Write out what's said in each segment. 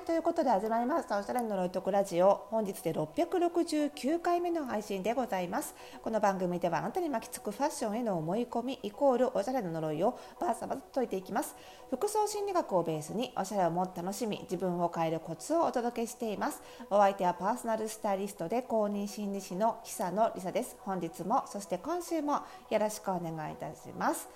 はいということで始まりましたおしゃれの呪いとくラジオ。本日で669回目の配信でございます。この番組ではあなたに巻きつくファッションへの思い込みイコールおしゃれの呪いをバーサバと解いていきます。服装心理学をベースにおしゃれをもっと楽しみ自分を変えるコツをお届けしています。お相手はパーソナルスタイリストで公認心理師の久野りさです。本日もそして今週もよろしくお願いいたします。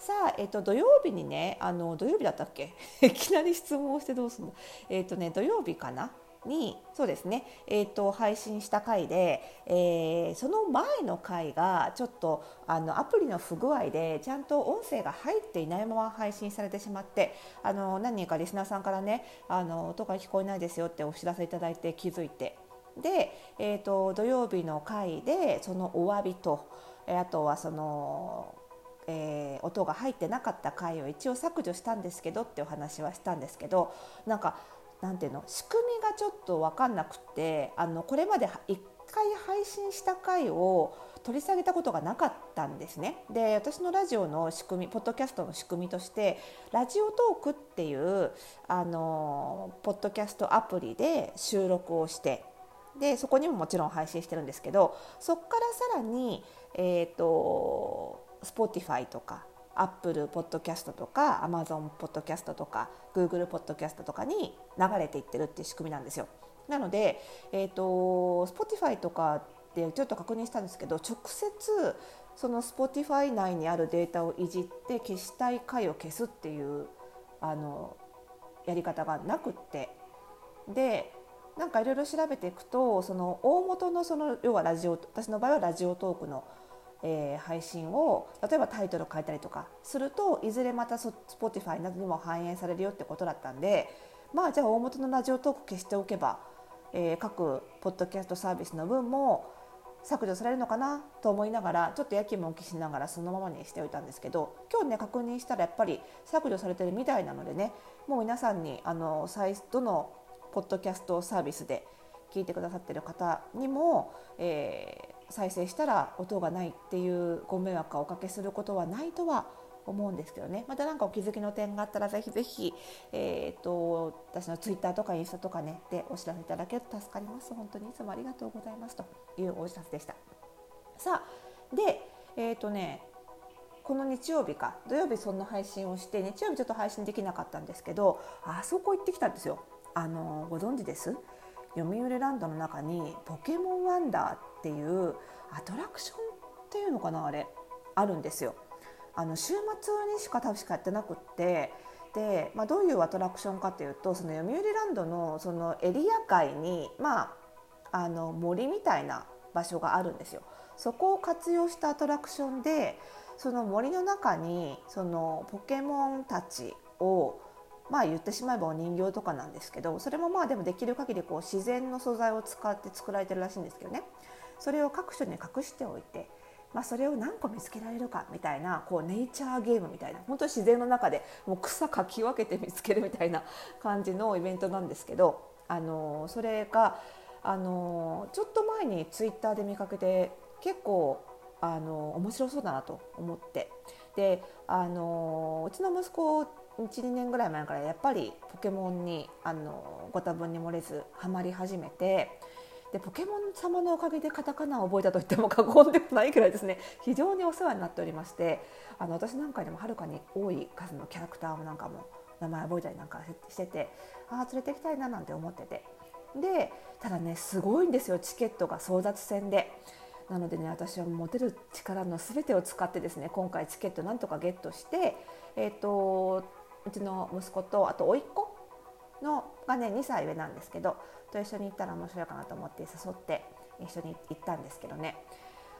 さあ、えっと、土曜日にねあの土曜日だったっけ？いきなり質問をしてどうするの？えっとね土曜日かな？にそうですね、えーと、配信した回で、えー、その前の回がちょっとあのアプリの不具合でちゃんと音声が入っていないまま配信されてしまってあの何人かリスナーさんからねあの音が聞こえないですよってお知らせいただいて気づいて。で、えーと、土曜日の回でそのお詫びとあとはそのえー、音が入ってなかった回を一応削除したんですけどってお話はしたんですけどなんかなんていうの仕組みがちょっと分かんなくてあのこれまで1回配信した回を取り下げたことがなかったんですね。で私のラジオの仕組みポッドキャストの仕組みとしてラジオトークっていうあのポッドキャストアプリで収録をしてでそこにももちろん配信してるんですけどそこからさらに、えーと Spotify とか Apple Podcast とか Amazon Podcast とか Google Podcast とかに流れていってるっていう仕組みなんですよ。なので、えーと、Spotify とかでちょっと確認したんですけど直接その Spotify 内にあるデータをいじって消したい回を消すっていうあのやり方がなくってでなんかいろいろ調べていくとその大元のその要はラジオ私の場合はラジオトークのえー、配信を例えばタイトル変えたりとかするといずれまた Spotify などにも反映されるよってことだったんでまあじゃあ大元のラジオトーク消しておけば、えー、各ポッドキャストサービスの分も削除されるのかなと思いながらちょっとやきもきしながらそのままにしておいたんですけど今日ね確認したらやっぱり削除されてるみたいなのでねもう皆さんにあのどのポッドキャストサービスで聞いてくださってる方にも、えー再生したら音がないっていうご迷惑をおかけすることはないとは思うんですけどね。また何かお気づきの点があったらぜひぜひ、えーと、私のツイッターとかインスタとかねでお知らせいただけると助かります。本当にいつもありがとうございますというお知らせでした。さあでえっ、ー、とねこの日曜日か。土曜日そんな配信をして日曜日ちょっと配信できなかったんですけどあそこ行ってきたんですよ。あのご存知です？読売ランドの中にポケモンワンダーっていうアトラクションっていうのかなあれあるんですよ。あの週末にしか確かやってなくってで、まあ、どういうアトラクションかというとその読売ランドのそのエリア外に、まあ、あの森みたいな場所があるんですよ。そこを活用したアトラクションでその森の中にそのポケモンたちをまあ言ってしまえばお人形とかなんですけどそれもまあでもできる限りこう自然の素材を使って作られてるらしいんですけどね。それを各所に隠しておいて、まあ、それを何個見つけられるかみたいなこうネイチャーゲームみたいな本当に自然の中でもう草かき分けて見つけるみたいな感じのイベントなんですけどあのそれがあのちょっと前にツイッターで見かけて結構あの面白そうだなと思って。であのうちの息子12年ぐらい前からやっぱりポケモンにあのご多分に漏れずハマり始めてでポケモン様のおかげでカタカナを覚えたと言っても過言ではないくらいですね。非常にお世話になっておりましてあの私なんかでもはるかに多い数のキャラクターなんかも名前覚えたりなんかしててああ連れてきたいななんて思ってて。でただねすごいんですよ。チケットが争奪戦で。なのでね私は持てる力の全てを使ってですね今回チケットなんとかゲットして、えーとうちの息子とあと甥っ子のがね2歳上なんですけどと一緒に行ったら面白いかなと思って誘って一緒に行ったんですけどね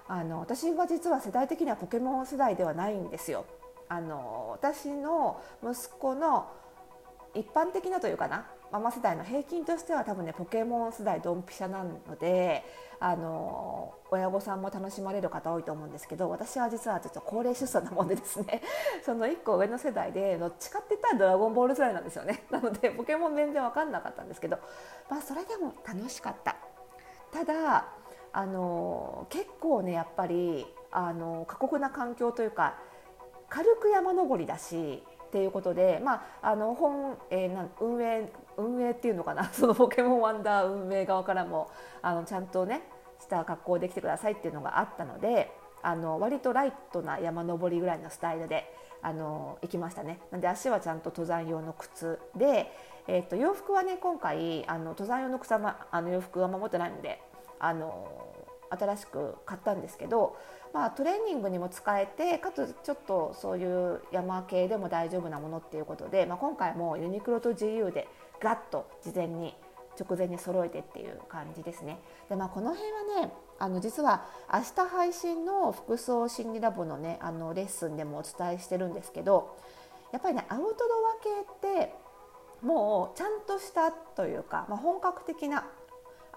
あの私は実は世代的にはポケモン世代ではないんですよ。あの私の息子の一般的なというかなママ世代の平均としては多分ねポケモン世代ドンピシャなのであの親御さんも楽しまれる方多いと思うんですけど私は実はちょっと高齢出産なもんでですね その1個上の世代でどっちかって言ったら「ドラゴンボール」世代なんですよね なのでポケモン全然分かんなかったんですけどまあそれでも楽しかった。ただあの結構ねやっぱりあの過酷な環境というか軽く山登りだしっていうことで、まあ、あの本、えー、運営運営っていうのかな？そのポケモンワンダー運営側からもあのちゃんとねした格好できてくださいっていうのがあったのであの割とライトな山登りぐらいのスタイルであの行きましたね。なんで足はちゃんと登山用の靴で、えー、と洋服はね今回あの登山用の草、ま、あの洋服は守ってないのであの新しく買ったんですけど、まあ、トレーニングにも使えてかつちょっとそういう山系でも大丈夫なものっていうことで、まあ、今回もユニクロと GU でガッと事前に直前に揃えてっていう感じですね。でまあ、この辺はねあの実は明日配信の服装心理ラボのねあのレッスンでもお伝えしてるんですけどやっぱりねアウトドア系ってもうちゃんとしたというか、まあ、本格的な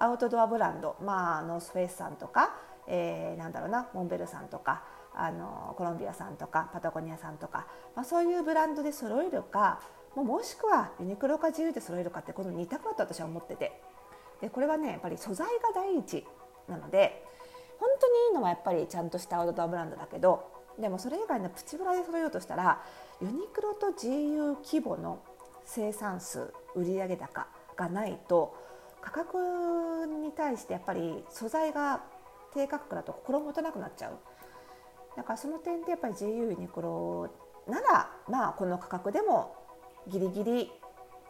アウトドアブランド、まあ、ノースフェイスさんとか、えー、なんだろうなモンベルさんとかあのコロンビアさんとかパタゴニアさんとか、まあ、そういうブランドで揃えるかもしくはユニクロか自由で揃えるかってこの2択だと私は思ってて。でこれはねやっぱり素材が第一なので本当にいいのはやっぱりちゃんとしたアウトドアブランドだけどでもそれ以外のプチブラで揃えようとしたらユニクロと GU 規模の生産数売上高がないと価格に対してやっぱり素材が低価格だと心もとなくなっちゃう。だからその点でやっぱり GU ユニクロならまあこの価格でもギリギリ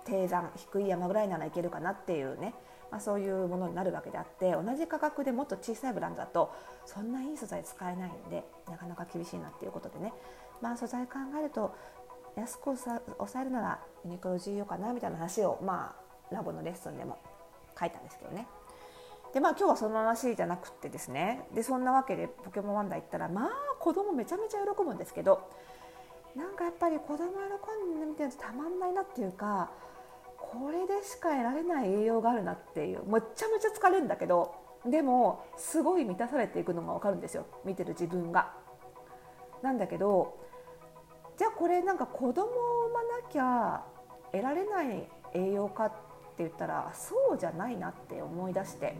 低山低い山ぐらいならいけるかなっていうね、まあ、そういうものになるわけであって同じ価格でもっと小さいブランドだとそんないい素材使えないんでなかなか厳しいなっていうことでね、まあ、素材考えると安く抑えるならユニクロ重要かなみたいな話をまあラボのレッスンでも書いたんですけどね。でまあ今日はその話じゃなくってですねでそんなわけでポケモンワンダー行ったらまあ子供めちゃめちゃ喜ぶんですけどなんかやっぱり子供喜んでみてるとたまんないなっていうかこれでしか得られない栄養があるなっていうめちゃめちゃ疲れるんだけどでもすごい満たされていくのが分かるんですよ見てる自分が。なんだけどじゃあこれなんか子供を産まなきゃ得られない栄養かっって言ったらそうじゃないなって思い出して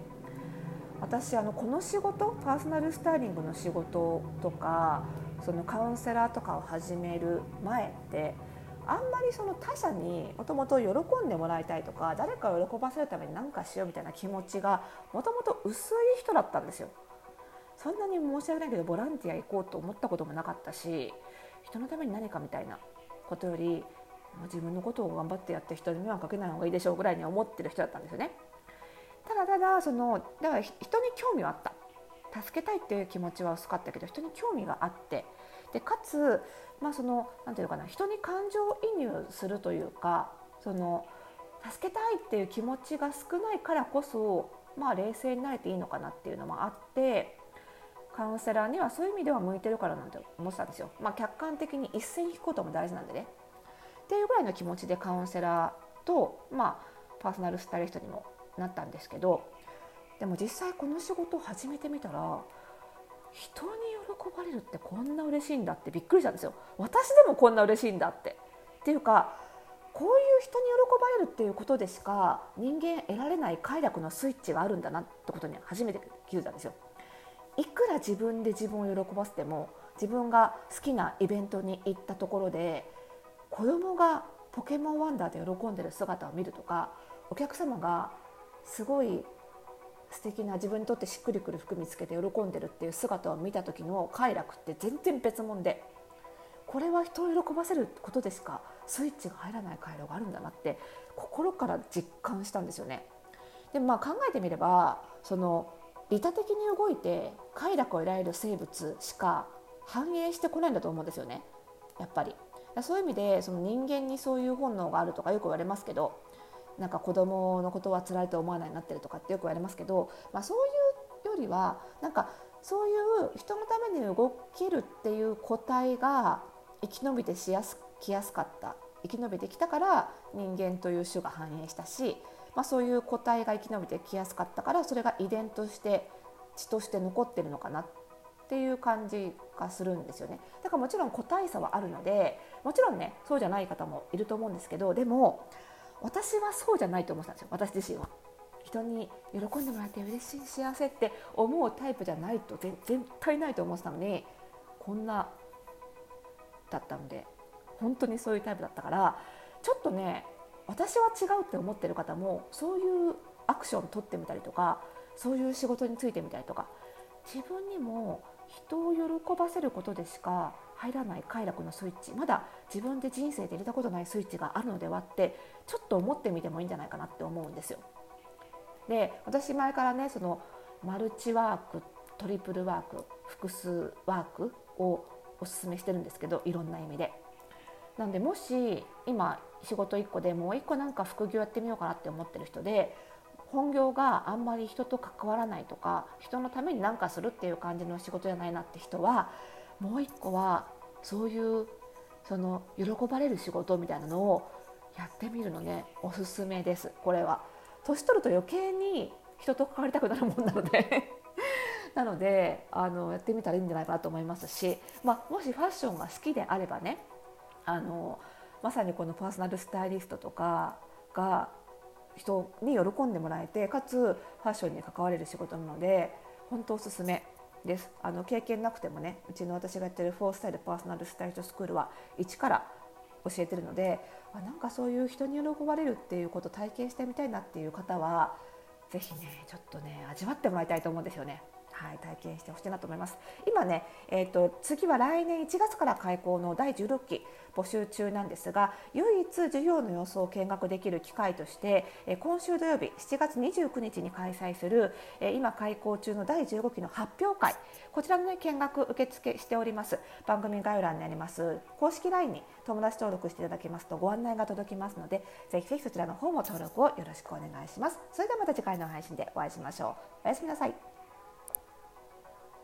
私あのこの仕事パーソナルスタイリングの仕事とかそのカウンセラーとかを始める前ってあんまりその他者にもともと喜んでもらいたいとか誰かを喜ばせるために何かしようみたいな気持ちがもともと薄い人だったんですよ。そんなに申し訳ないけどボランティア行こうと思ったこともなかったし人のために何かみたいなことより自分のことを頑張ってやって人に迷惑かけない方がいいでしょうぐらいに思ってる人だったんですよね。ただただそのだから人に興味はあった助けたいっていう気持ちは薄かったけど人に興味があってでかつ、まあ、そのなんていうかな人に感情移入するというかその助けたいっていう気持ちが少ないからこそ、まあ、冷静になれていいのかなっていうのもあってカウンセラーにはそういう意味では向いてるからなんて思ってたんですよ。まあ、客観的に一斉に聞くことも大事なんでね。っていうぐらいの気持ちでカウンセラーと、まあ、パーソナルスタイリストにもなったんですけどでも実際この仕事を始めてみたら人に喜ばれるってこんな嬉しいんだってびっくりしたんですよ。私でもこんな嬉しいんだって。っていうかこういう人に喜ばれるっていうことでしか人間得られない快楽のスイッチがあるんだなってことに初めて気づいたんですよ。いくら自分で自分を喜ばせても自分が好きなイベントに行ったところで子供がポケモンワンダーで喜んでる姿を見るとかお客様がすごい素敵な自分にとってしっくりくる服見つけて喜んでるっていう姿を見た時の快楽って全然別物でこれは人を喜ばせることでしか？スイッチが入らない快楽があるんだなって心から実感したんですよね。でまあ考えてみればその利他的に動いて快楽を得られる生物しか反映してこないんだと思うんですよね。やっぱり。そういう意味でその人間にそういう本能があるとかよく言われますけどなんか子供のことは辛いと思わないになってるとかってよく言われますけど、まあ、そういうよりはなんかそういう人のために動けるっていう個体が生き延びてしやすきやすかった生き延びてきたから人間という種が繁栄したし、まあ、そういう個体が生き延びてきやすかったからそれが遺伝として血として残ってるのかなってていう感じがするんですよねだからもちろん個体差はあるのでもちろんねそうじゃない方もいると思うんですけどでも私はそうじゃないと思ってたんですよ私自身は。人に喜んでもらって嬉しい幸せって思うタイプじゃないと絶対ないと思ってたのにこんなだったので本当にそういうタイプだったからちょっとね私は違うって思ってる方もそういうアクション取ってみたりとかそういう仕事についてみたりとか自分にも人を喜ばせることでしか入らない快楽のスイッチまだ自分で人生で入れたことないスイッチがあるのではってちょっと思ってみてもいいんじゃないかなって思うんですよ。で私前からねそのマルチワークトリプルワーク複数ワークをおすすめしてるんですけどいろんな意味で。なんでもし今仕事1個でもう1個なんか副業やってみようかなって思ってる人で本業があんまり人と関わらないとか人のために何かするっていう感じの仕事じゃないなって人はもう1個はそういうその喜ばれる仕事みたいなのをやってみるのね。おすすめですこれは。年取ると余計に人と関わりたくなるもんなので。なのであのやってみたらいいんじゃないかなと思いますし、まあ、もしファッションが好きであればねあのまさにこのパーソナルスタイリストとかが人に喜んでもらえてかつファッションに関われる仕事なので本当おすすめですあの経験なくてもねうちの私がやってるフォースタイルパーソナルスタイルスクールは一から教えてるのであなんかそういう人に喜ばれるっていうことを体験してみたいなっていう方は是非ねちょっとね味わってもらいたいと思うんですよね。はい、体験してほしいなと思います。今ね、えーと、次は来年1月から開校の第16期募集中なんですが唯一授業の様子を見学できる機会として、今週土曜日7月29日に開催する、今開校中の第15期の発表会こちらの、ね、見学受付しております。番組概要欄にあります公式 LINE に友達登録していただけますとご案内が届きますのでぜひぜひそちらの方も登録をよろしくお願いします。それではまた次回の配信でお会いしましょう。おやすみなさい。